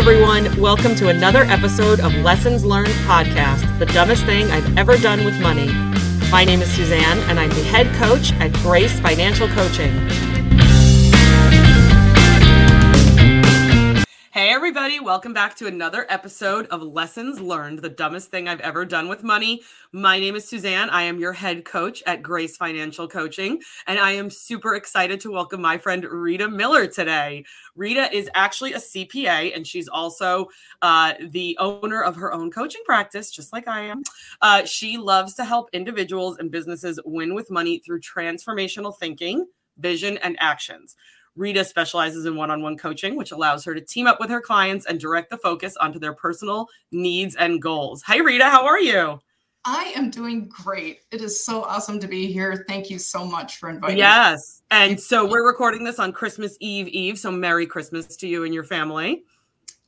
everyone. Welcome to another episode of Lessons Learned Podcast, the dumbest thing I've ever done with money. My name is Suzanne, and I'm the head coach at Grace Financial Coaching. Hey, everybody, welcome back to another episode of Lessons Learned, the dumbest thing I've ever done with money. My name is Suzanne. I am your head coach at Grace Financial Coaching, and I am super excited to welcome my friend Rita Miller today. Rita is actually a CPA, and she's also uh, the owner of her own coaching practice, just like I am. Uh, she loves to help individuals and businesses win with money through transformational thinking, vision, and actions. Rita specializes in one on one coaching, which allows her to team up with her clients and direct the focus onto their personal needs and goals. Hi, Rita. How are you? I am doing great. It is so awesome to be here. Thank you so much for inviting yes. me. Yes. And so we're recording this on Christmas Eve Eve. So Merry Christmas to you and your family.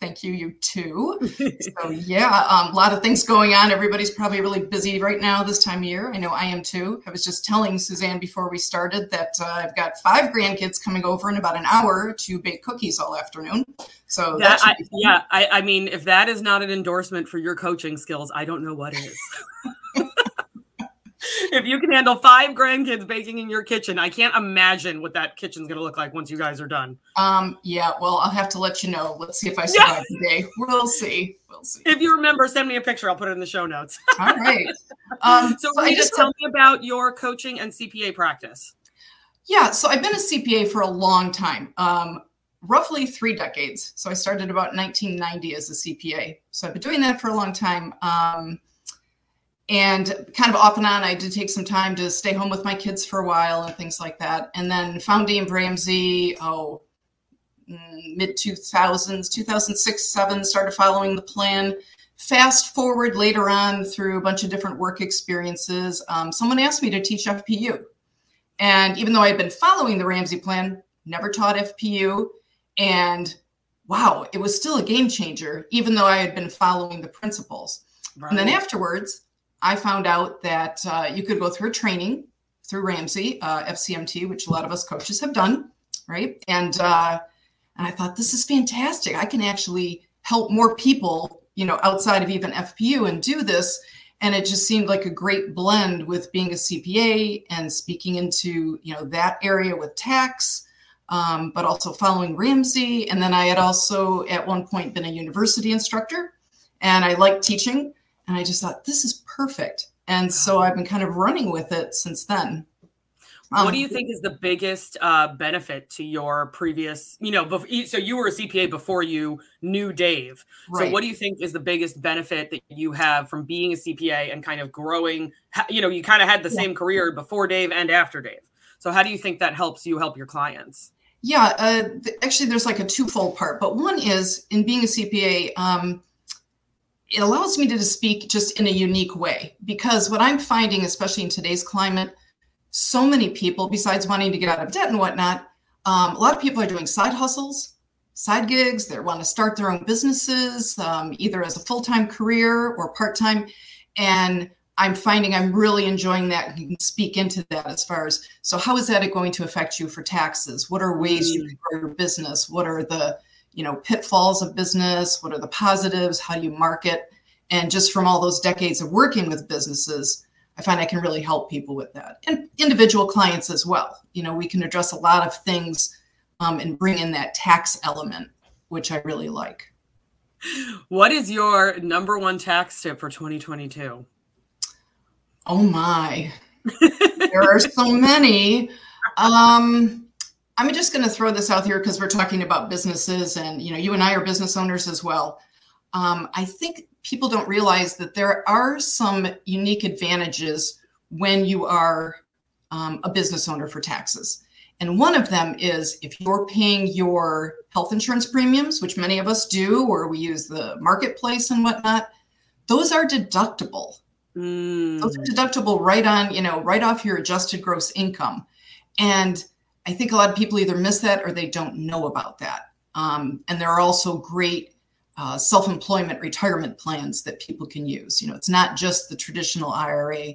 Thank you, you too. so yeah, um, a lot of things going on. Everybody's probably really busy right now this time of year. I know I am too. I was just telling Suzanne before we started that uh, I've got five grandkids coming over in about an hour to bake cookies all afternoon. So that, that I, yeah, I, I mean, if that is not an endorsement for your coaching skills, I don't know what is. if you can handle five grandkids baking in your kitchen, I can't imagine what that kitchen's going to look like once you guys are done. Um, yeah, well, I'll have to let you know. Let's see if I survive yeah. today. We'll see. We'll see. If you remember, send me a picture. I'll put it in the show notes. All right. Um, so, so just tell me about your coaching and CPA practice. Yeah, so I've been a CPA for a long time. Um, roughly three decades. So I started about 1990 as a CPA. So I've been doing that for a long time. Um, and kind of off and on, I did take some time to stay home with my kids for a while and things like that. And then found Dave Ramsey, oh, mm, mid 2000s, 2006, 7, started following the plan. Fast forward later on through a bunch of different work experiences, um, someone asked me to teach FPU. And even though I had been following the Ramsey plan, never taught FPU. And wow, it was still a game changer, even though I had been following the principles. Right. And then afterwards, I found out that uh, you could go through training through Ramsey, uh, FCMT, which a lot of us coaches have done, right? And uh, and I thought this is fantastic. I can actually help more people, you know, outside of even FPU and do this. And it just seemed like a great blend with being a CPA and speaking into you know that area with tax, um, but also following Ramsey. And then I had also at one point been a university instructor, and I liked teaching. And I just thought, this is perfect. And so I've been kind of running with it since then. Um, what do you think is the biggest uh, benefit to your previous, you know, bef- so you were a CPA before you knew Dave. Right. So what do you think is the biggest benefit that you have from being a CPA and kind of growing? You know, you kind of had the yeah. same career before Dave and after Dave. So how do you think that helps you help your clients? Yeah, uh, actually, there's like a twofold part. But one is in being a CPA, um, it allows me to speak just in a unique way because what I'm finding, especially in today's climate, so many people, besides wanting to get out of debt and whatnot, um, a lot of people are doing side hustles, side gigs. They want to start their own businesses, um, either as a full time career or part time. And I'm finding I'm really enjoying that. You can speak into that as far as so, how is that going to affect you for taxes? What are ways you mm. can grow your business? What are the you know pitfalls of business what are the positives how do you market? And just from all those decades of working with businesses i find i can really help people with that. And individual clients as well. You know we can address a lot of things um, and bring in that tax element which i really like. What is your number one tax tip for 2022 oh my. There are so many. Um I'm just going to throw this out here because we're talking about businesses, and you know, you and I are business owners as well. Um, I think people don't realize that there are some unique advantages when you are um, a business owner for taxes. And one of them is if you're paying your health insurance premiums, which many of us do, or we use the marketplace and whatnot, those are deductible. Mm. Those are deductible right on, you know, right off your adjusted gross income. And I think a lot of people either miss that or they don't know about that. Um, and there are also great uh, self-employment retirement plans that people can use. You know, it's not just the traditional IRA,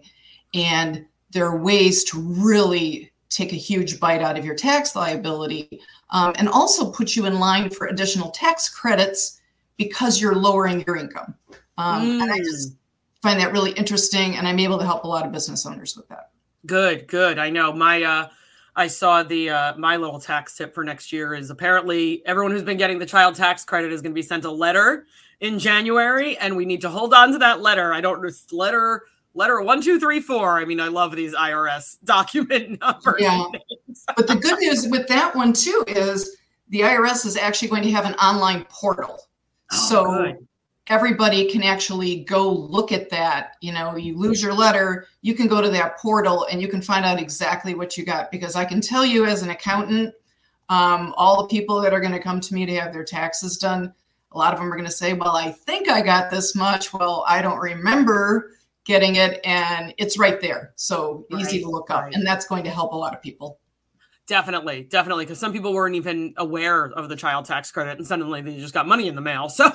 and there are ways to really take a huge bite out of your tax liability, um, and also put you in line for additional tax credits because you're lowering your income. Um, mm. And I just mm. find that really interesting, and I'm able to help a lot of business owners with that. Good, good. I know my uh, I saw the uh, my little tax tip for next year is apparently everyone who's been getting the child tax credit is going to be sent a letter in January, and we need to hold on to that letter. I don't letter letter one two three four. I mean, I love these IRS document numbers. Yeah, but the good news with that one too is the IRS is actually going to have an online portal. Oh, so good. Everybody can actually go look at that. You know, you lose your letter, you can go to that portal and you can find out exactly what you got. Because I can tell you, as an accountant, um, all the people that are going to come to me to have their taxes done, a lot of them are going to say, Well, I think I got this much. Well, I don't remember getting it. And it's right there. So right, easy to look up. Right. And that's going to help a lot of people. Definitely, definitely, because some people weren't even aware of the child tax credit, and suddenly they just got money in the mail. So,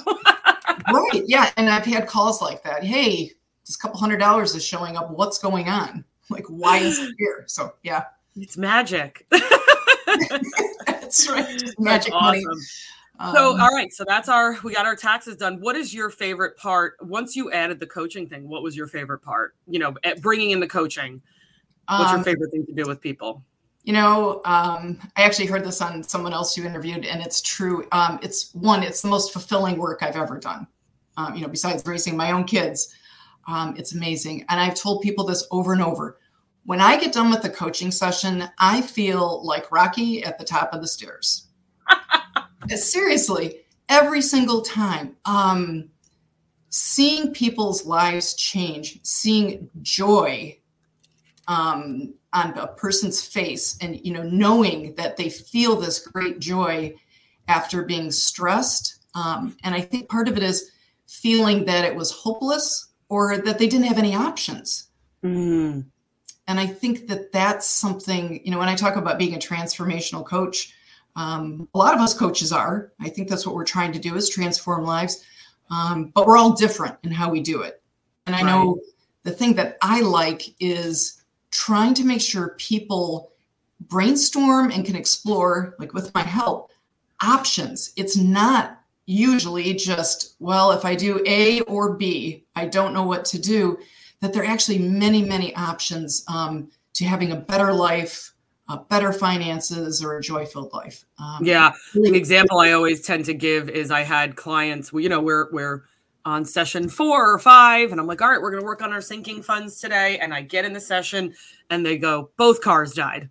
right, yeah, and I've had calls like that. Hey, this couple hundred dollars is showing up. What's going on? Like, why is it here? So, yeah, it's magic. that's right, magic that's money. Um, so, all right, so that's our we got our taxes done. What is your favorite part once you added the coaching thing? What was your favorite part? You know, bringing in the coaching. What's um, your favorite thing to do with people? You know, um, I actually heard this on someone else you interviewed, and it's true. Um, it's one, it's the most fulfilling work I've ever done. Um, you know, besides raising my own kids, um, it's amazing. And I've told people this over and over. When I get done with the coaching session, I feel like Rocky at the top of the stairs. Seriously, every single time. Um, seeing people's lives change, seeing joy um, on a person's face and you know knowing that they feel this great joy after being stressed um, and i think part of it is feeling that it was hopeless or that they didn't have any options mm. and i think that that's something you know when i talk about being a transformational coach um, a lot of us coaches are i think that's what we're trying to do is transform lives um, but we're all different in how we do it and i right. know the thing that i like is trying to make sure people brainstorm and can explore, like with my help, options. It's not usually just, well, if I do A or B, I don't know what to do. That there are actually many, many options um, to having a better life, uh, better finances, or a joy filled life. Um, yeah. The example I always tend to give is I had clients, you know, we're, we're, on session four or five. And I'm like, all right, we're going to work on our sinking funds today. And I get in the session and they go, both cars died.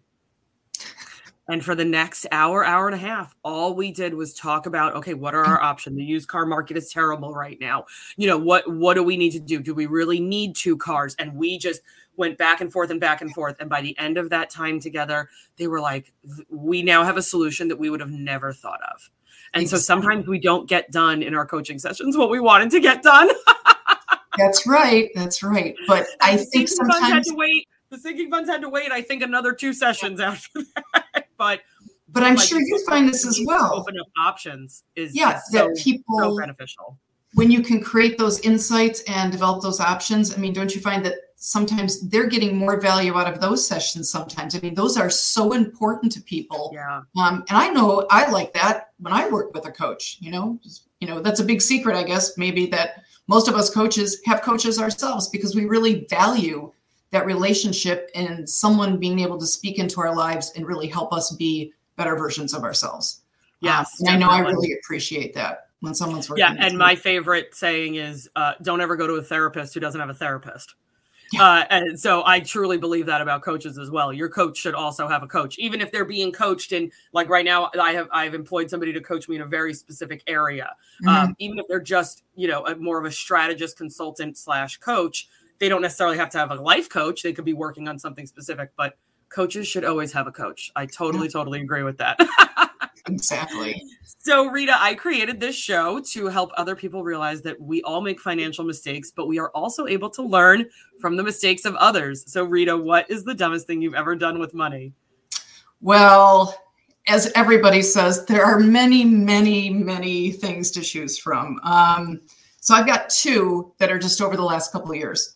And for the next hour, hour and a half, all we did was talk about, okay, what are our mm. options? The used car market is terrible right now. You know, what what do we need to do? Do we really need two cars? And we just went back and forth and back and forth. And by the end of that time together, they were like, we now have a solution that we would have never thought of. And exactly. so sometimes we don't get done in our coaching sessions what we wanted to get done. That's right. That's right. But I think sometimes had to wait. The sinking funds had to wait. I think another two sessions after that. But but I'm like, sure you find this as well. Open up options is yeah is that so, people so beneficial when you can create those insights and develop those options. I mean, don't you find that sometimes they're getting more value out of those sessions sometimes i mean those are so important to people yeah um, and i know i like that when i work with a coach you know you know that's a big secret i guess maybe that most of us coaches have coaches ourselves because we really value that relationship and someone being able to speak into our lives and really help us be better versions of ourselves yes um, and i know i really appreciate that when someone's working yeah and my favorite saying is uh, don't ever go to a therapist who doesn't have a therapist uh, and so I truly believe that about coaches as well. Your coach should also have a coach, even if they're being coached in, like right now, I have I've employed somebody to coach me in a very specific area. Mm-hmm. Um, even if they're just you know a, more of a strategist, consultant slash coach, they don't necessarily have to have a life coach. They could be working on something specific, but coaches should always have a coach. I totally yeah. totally agree with that. exactly. So, Rita, I created this show to help other people realize that we all make financial mistakes, but we are also able to learn from the mistakes of others. So, Rita, what is the dumbest thing you've ever done with money? Well, as everybody says, there are many, many, many things to choose from. Um, so, I've got two that are just over the last couple of years.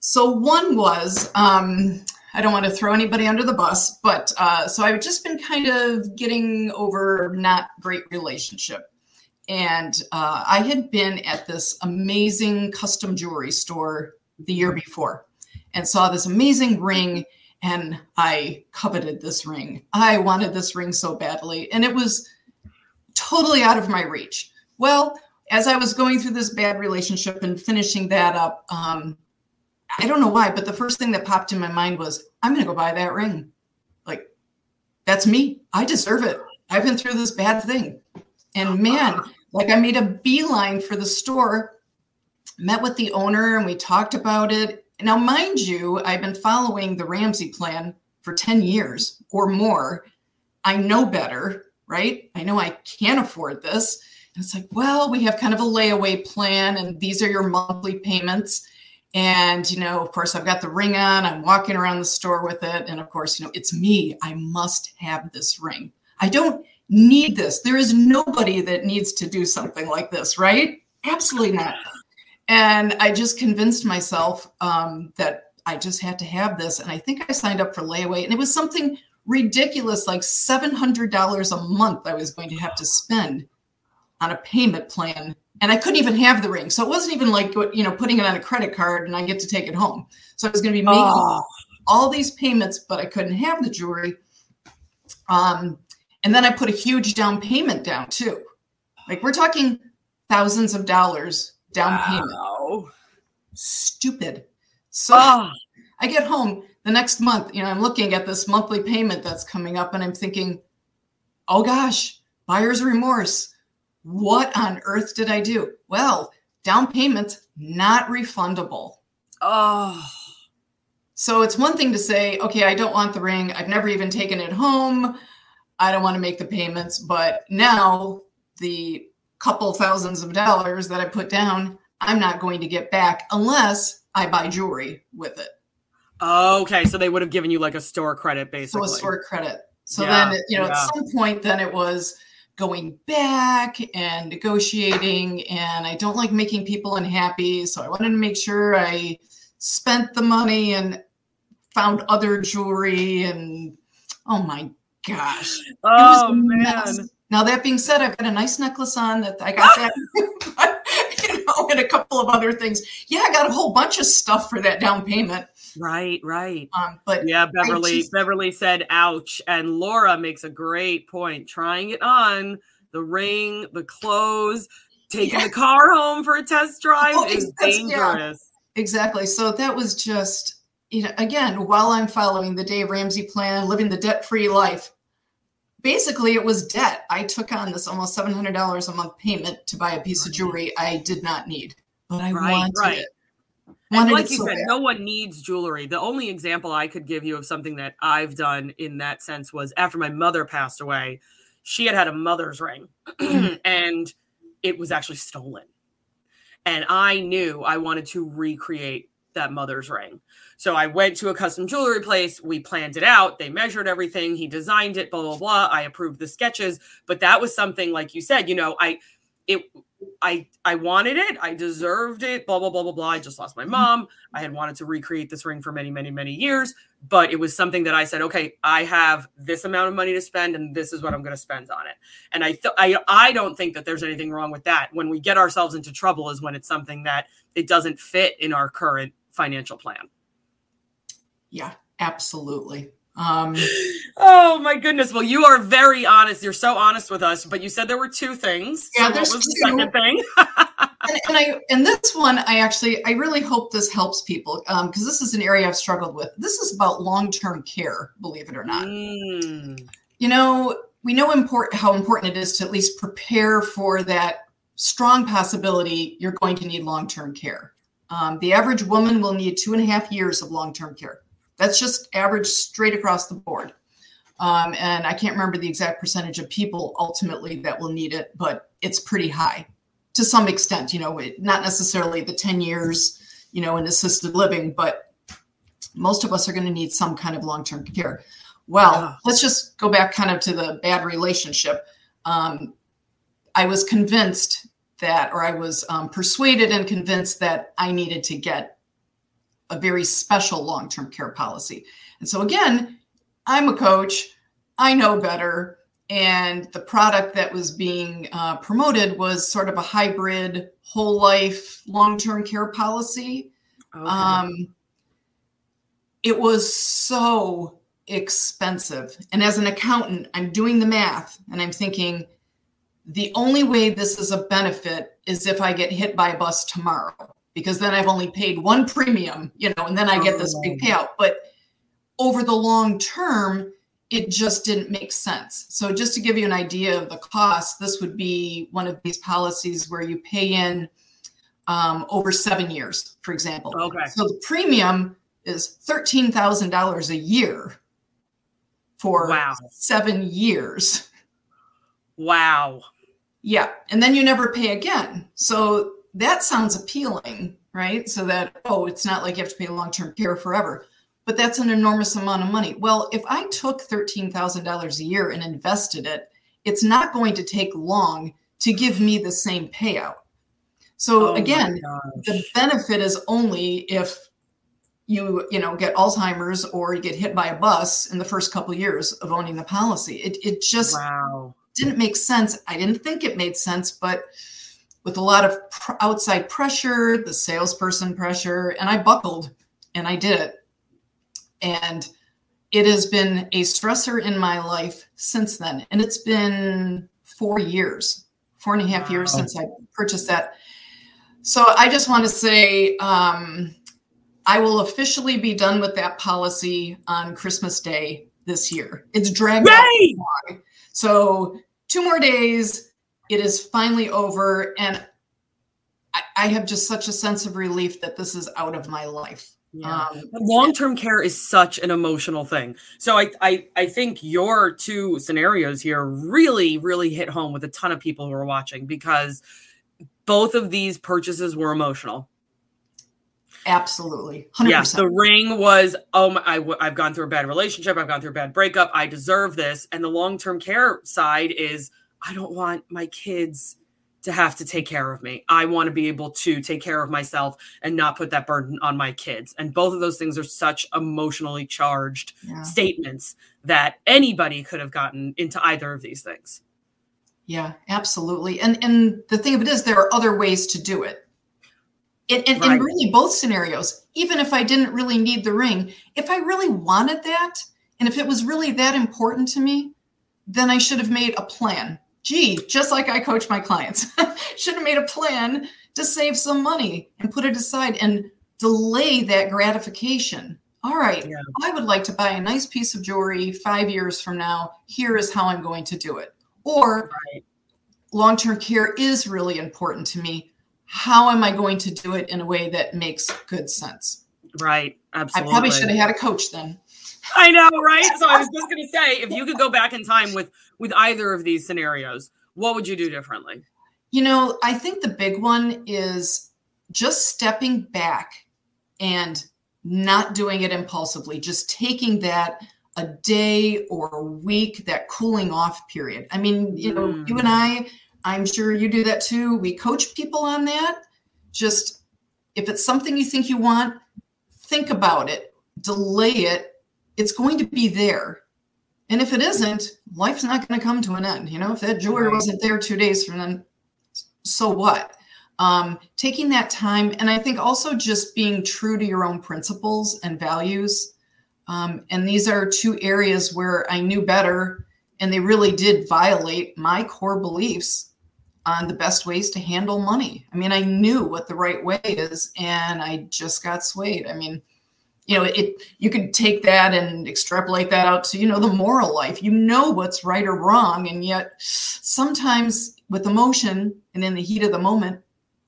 So, one was um, I don't want to throw anybody under the bus, but uh, so I've just been kind of getting over not great relationship. and uh, I had been at this amazing custom jewelry store the year before and saw this amazing ring. And I coveted this ring. I wanted this ring so badly. And it was totally out of my reach. Well, as I was going through this bad relationship and finishing that up, um, I don't know why, but the first thing that popped in my mind was, I'm going to go buy that ring. Like, that's me. I deserve it. I've been through this bad thing. And uh-huh. man, like I made a beeline for the store, met with the owner, and we talked about it. Now, mind you, I've been following the Ramsey plan for 10 years or more. I know better, right? I know I can't afford this. And it's like, well, we have kind of a layaway plan, and these are your monthly payments. And, you know, of course, I've got the ring on, I'm walking around the store with it. And of course, you know, it's me. I must have this ring. I don't need this. There is nobody that needs to do something like this, right? Absolutely not. And I just convinced myself um, that I just had to have this. And I think I signed up for layaway, and it was something ridiculous like $700 a month I was going to have to spend on a payment plan. And I couldn't even have the ring. So it wasn't even like, you know, putting it on a credit card and I get to take it home. So I was going to be making oh. all these payments, but I couldn't have the jewelry. Um, and then I put a huge down payment down too. Like we're talking thousands of dollars down wow. payment. Stupid. So oh. I get home the next month, you know, I'm looking at this monthly payment that's coming up and I'm thinking, oh gosh, buyer's remorse. What on earth did I do? Well, down payments not refundable. Oh. So it's one thing to say, okay, I don't want the ring. I've never even taken it home. I don't want to make the payments. But now the couple thousands of dollars that I put down, I'm not going to get back unless I buy jewelry with it. Okay, so they would have given you like a store credit, basically. So a store credit. So yeah, then, you know, yeah. at some point, then it was going back and negotiating, and I don't like making people unhappy, so I wanted to make sure I spent the money and found other jewelry, and oh my gosh. Oh man. Now that being said, I've got a nice necklace on that I got that, you know, and a couple of other things. Yeah, I got a whole bunch of stuff for that down payment. Right, right. Um, but yeah, Beverly. Just, Beverly said, "Ouch," and Laura makes a great point. Trying it on the ring, the clothes, taking the car home for a test drive oh, is dangerous. Yeah, exactly. So that was just you know, again, while I'm following the Dave Ramsey plan, living the debt free life, basically it was debt. I took on this almost $700 a month payment to buy a piece of jewelry I did not need, but I right, wanted right. it. And like you said, no one needs jewelry. The only example I could give you of something that I've done in that sense was after my mother passed away, she had had a mother's ring and it was actually stolen. And I knew I wanted to recreate that mother's ring. So I went to a custom jewelry place. We planned it out. They measured everything. He designed it, blah, blah, blah. I approved the sketches. But that was something, like you said, you know, I, it, I, I wanted it. I deserved it, blah, blah, blah, blah, blah. I just lost my mm-hmm. mom. I had wanted to recreate this ring for many, many, many years. But it was something that I said, okay, I have this amount of money to spend and this is what I'm going to spend on it. And I, th- I, I don't think that there's anything wrong with that. When we get ourselves into trouble is when it's something that it doesn't fit in our current financial plan. Yeah, absolutely. Um, oh my goodness. Well, you are very honest. You're so honest with us, but you said there were two things. Yeah, so there's two. the second thing? and, and, I and this one, I actually I really hope this helps people because um, this is an area I've struggled with. This is about long-term care, believe it or not. Mm. You know, we know import how important it is to at least prepare for that strong possibility you're going to need long-term care. Um, the average woman will need two and a half years of long-term care. That's just average straight across the board. Um, and I can't remember the exact percentage of people ultimately that will need it, but it's pretty high to some extent. You know, not necessarily the 10 years, you know, in assisted living, but most of us are going to need some kind of long term care. Well, yeah. let's just go back kind of to the bad relationship. Um, I was convinced that, or I was um, persuaded and convinced that I needed to get a very special long term care policy. And so, again, I'm a coach, I know better. and the product that was being uh, promoted was sort of a hybrid whole life long term care policy. Okay. Um, it was so expensive. And as an accountant, I'm doing the math and I'm thinking the only way this is a benefit is if I get hit by a bus tomorrow, because then I've only paid one premium, you know, and then I get this big oh. payout. But over the long term, it just didn't make sense. So, just to give you an idea of the cost, this would be one of these policies where you pay in um, over seven years, for example. Okay. So, the premium is $13,000 a year for wow. seven years. Wow. Yeah. And then you never pay again. So, that sounds appealing, right? So that, oh, it's not like you have to pay long term care forever but that's an enormous amount of money. Well, if I took $13,000 a year and invested it, it's not going to take long to give me the same payout. So oh again, the benefit is only if you you know get Alzheimer's or you get hit by a bus in the first couple of years of owning the policy. It it just wow. didn't make sense. I didn't think it made sense, but with a lot of pr- outside pressure, the salesperson pressure, and I buckled and I did it. And it has been a stressor in my life since then. And it's been four years, four and a half wow. years since I purchased that. So I just want to say um, I will officially be done with that policy on Christmas Day this year. It's dragged long. So two more days, it is finally over. And I, I have just such a sense of relief that this is out of my life. Yeah. Um, long-term care is such an emotional thing. So I, I I think your two scenarios here really really hit home with a ton of people who are watching because both of these purchases were emotional. Absolutely. 100%. Yeah, the ring was oh my, I, I've gone through a bad relationship, I've gone through a bad breakup, I deserve this. And the long-term care side is I don't want my kids to have to take care of me. I want to be able to take care of myself and not put that burden on my kids. And both of those things are such emotionally charged yeah. statements that anybody could have gotten into either of these things. Yeah, absolutely. And and the thing of it is there are other ways to do it. And, and, right. and really both scenarios, even if I didn't really need the ring, if I really wanted that, and if it was really that important to me, then I should have made a plan gee, just like I coach my clients, should have made a plan to save some money and put it aside and delay that gratification. All right, yeah. I would like to buy a nice piece of jewelry five years from now. Here is how I'm going to do it. Or right. long term care is really important to me. How am I going to do it in a way that makes good sense? Right, absolutely. I probably should have had a coach then. I know, right? So I was just going to say, if you could go back in time with with either of these scenarios, what would you do differently? You know, I think the big one is just stepping back and not doing it impulsively, just taking that a day or a week, that cooling off period. I mean, you know, mm. you and I, I'm sure you do that too. We coach people on that. Just if it's something you think you want, think about it, delay it. It's going to be there. And if it isn't, life's not going to come to an end. You know, if that jewelry wasn't there two days from then, so what? Um, taking that time, and I think also just being true to your own principles and values. Um, and these are two areas where I knew better, and they really did violate my core beliefs on the best ways to handle money. I mean, I knew what the right way is, and I just got swayed. I mean, you know it you could take that and extrapolate that out to you know the moral life. You know what's right or wrong and yet sometimes with emotion and in the heat of the moment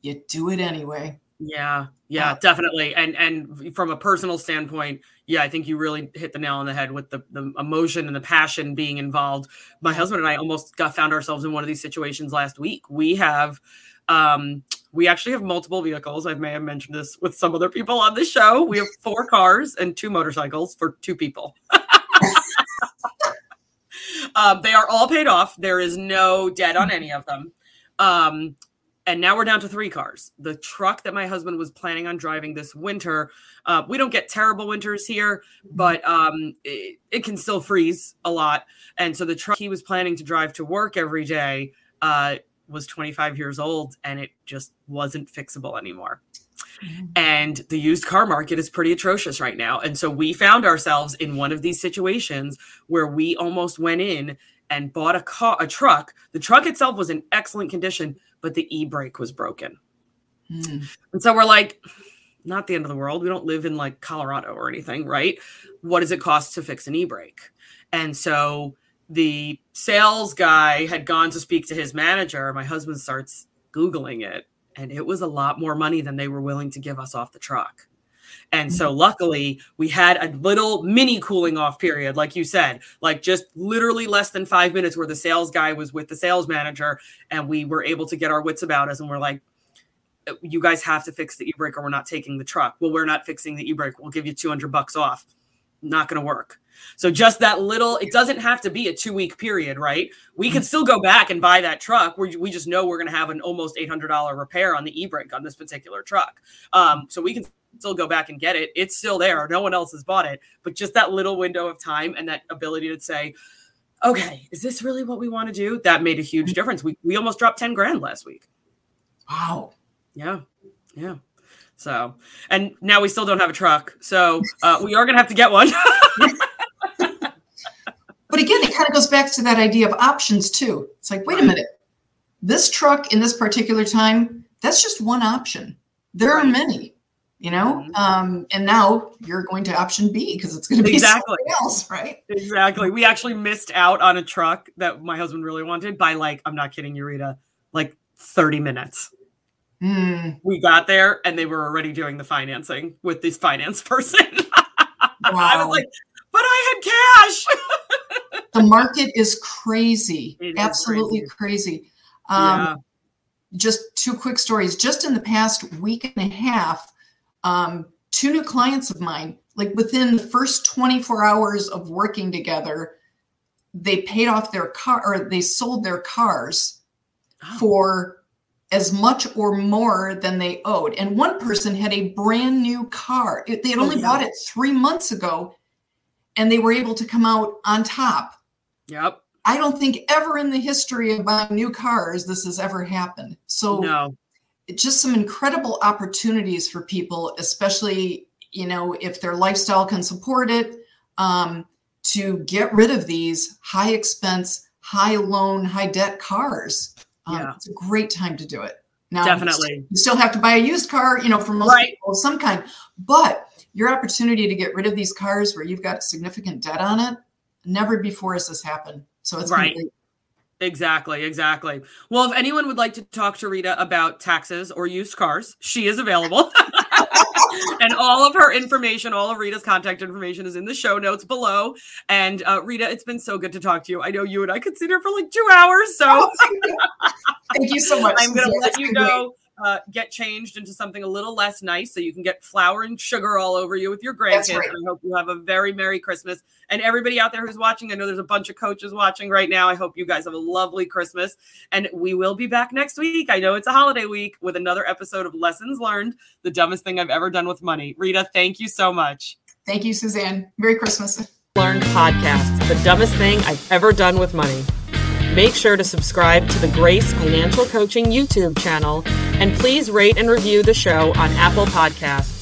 you do it anyway. Yeah yeah definitely. And and from a personal standpoint yeah i think you really hit the nail on the head with the, the emotion and the passion being involved. My husband and i almost got found ourselves in one of these situations last week. We have um we actually have multiple vehicles. I may have mentioned this with some other people on the show. We have four cars and two motorcycles for two people. um, they are all paid off. There is no debt on any of them. Um, and now we're down to three cars. The truck that my husband was planning on driving this winter, uh, we don't get terrible winters here, but um, it, it, can still freeze a lot. And so the truck he was planning to drive to work every day uh, was 25 years old, and it just wasn't fixable anymore. Mm-hmm. And the used car market is pretty atrocious right now. And so we found ourselves in one of these situations where we almost went in and bought a car, a truck. The truck itself was in excellent condition, but the e-brake was broken. Mm. And so we're like, not the end of the world. We don't live in like Colorado or anything, right? What does it cost to fix an e-brake? And so the sales guy had gone to speak to his manager. My husband starts Googling it, and it was a lot more money than they were willing to give us off the truck. And so, mm-hmm. luckily, we had a little mini cooling off period, like you said, like just literally less than five minutes where the sales guy was with the sales manager and we were able to get our wits about us. And we're like, you guys have to fix the e brake or we're not taking the truck. Well, we're not fixing the e brake. We'll give you 200 bucks off. Not going to work. So just that little, it doesn't have to be a two week period, right? We can still go back and buy that truck. We, we just know we're going to have an almost $800 repair on the e brake on this particular truck. Um, so we can still go back and get it. It's still there. No one else has bought it. But just that little window of time and that ability to say, okay, is this really what we want to do? That made a huge difference. We, we almost dropped 10 grand last week. Wow. Yeah. Yeah. So, and now we still don't have a truck. So uh, we are going to have to get one. but again, it kind of goes back to that idea of options too. It's like, wait a minute, this truck in this particular time, that's just one option. There are many you know mm-hmm. um, and now you're going to option b because it's going to be exactly else right exactly we actually missed out on a truck that my husband really wanted by like i'm not kidding you rita like 30 minutes mm. we got there and they were already doing the financing with this finance person wow. i was like but i had cash the market is crazy absolutely crazy, crazy. Um, yeah. just two quick stories just in the past week and a half um, two new clients of mine, like within the first 24 hours of working together, they paid off their car or they sold their cars oh. for as much or more than they owed. And one person had a brand new car. They had only oh, yeah. bought it three months ago and they were able to come out on top. Yep. I don't think ever in the history of buying new cars this has ever happened. So no just some incredible opportunities for people, especially you know if their lifestyle can support it, um, to get rid of these high expense, high loan, high debt cars. Um, yeah. It's a great time to do it. Now, definitely, you still have to buy a used car, you know, from most right. people of some kind, but your opportunity to get rid of these cars where you've got significant debt on it, never before has this happened. So it's right. Exactly, exactly. Well, if anyone would like to talk to Rita about taxes or used cars, she is available. and all of her information, all of Rita's contact information is in the show notes below. And uh, Rita, it's been so good to talk to you. I know you and I could sit here for like two hours. So thank you so much. I'm going to let you go uh, get changed into something a little less nice so you can get flour and sugar all over you with your grandkids. Right. I hope you have a very Merry Christmas. And everybody out there who's watching, I know there's a bunch of coaches watching right now. I hope you guys have a lovely Christmas. And we will be back next week. I know it's a holiday week with another episode of Lessons Learned, the dumbest thing I've ever done with money. Rita, thank you so much. Thank you, Suzanne. Merry Christmas. Learned podcast, the dumbest thing I've ever done with money. Make sure to subscribe to the Grace Financial Coaching YouTube channel and please rate and review the show on Apple Podcasts.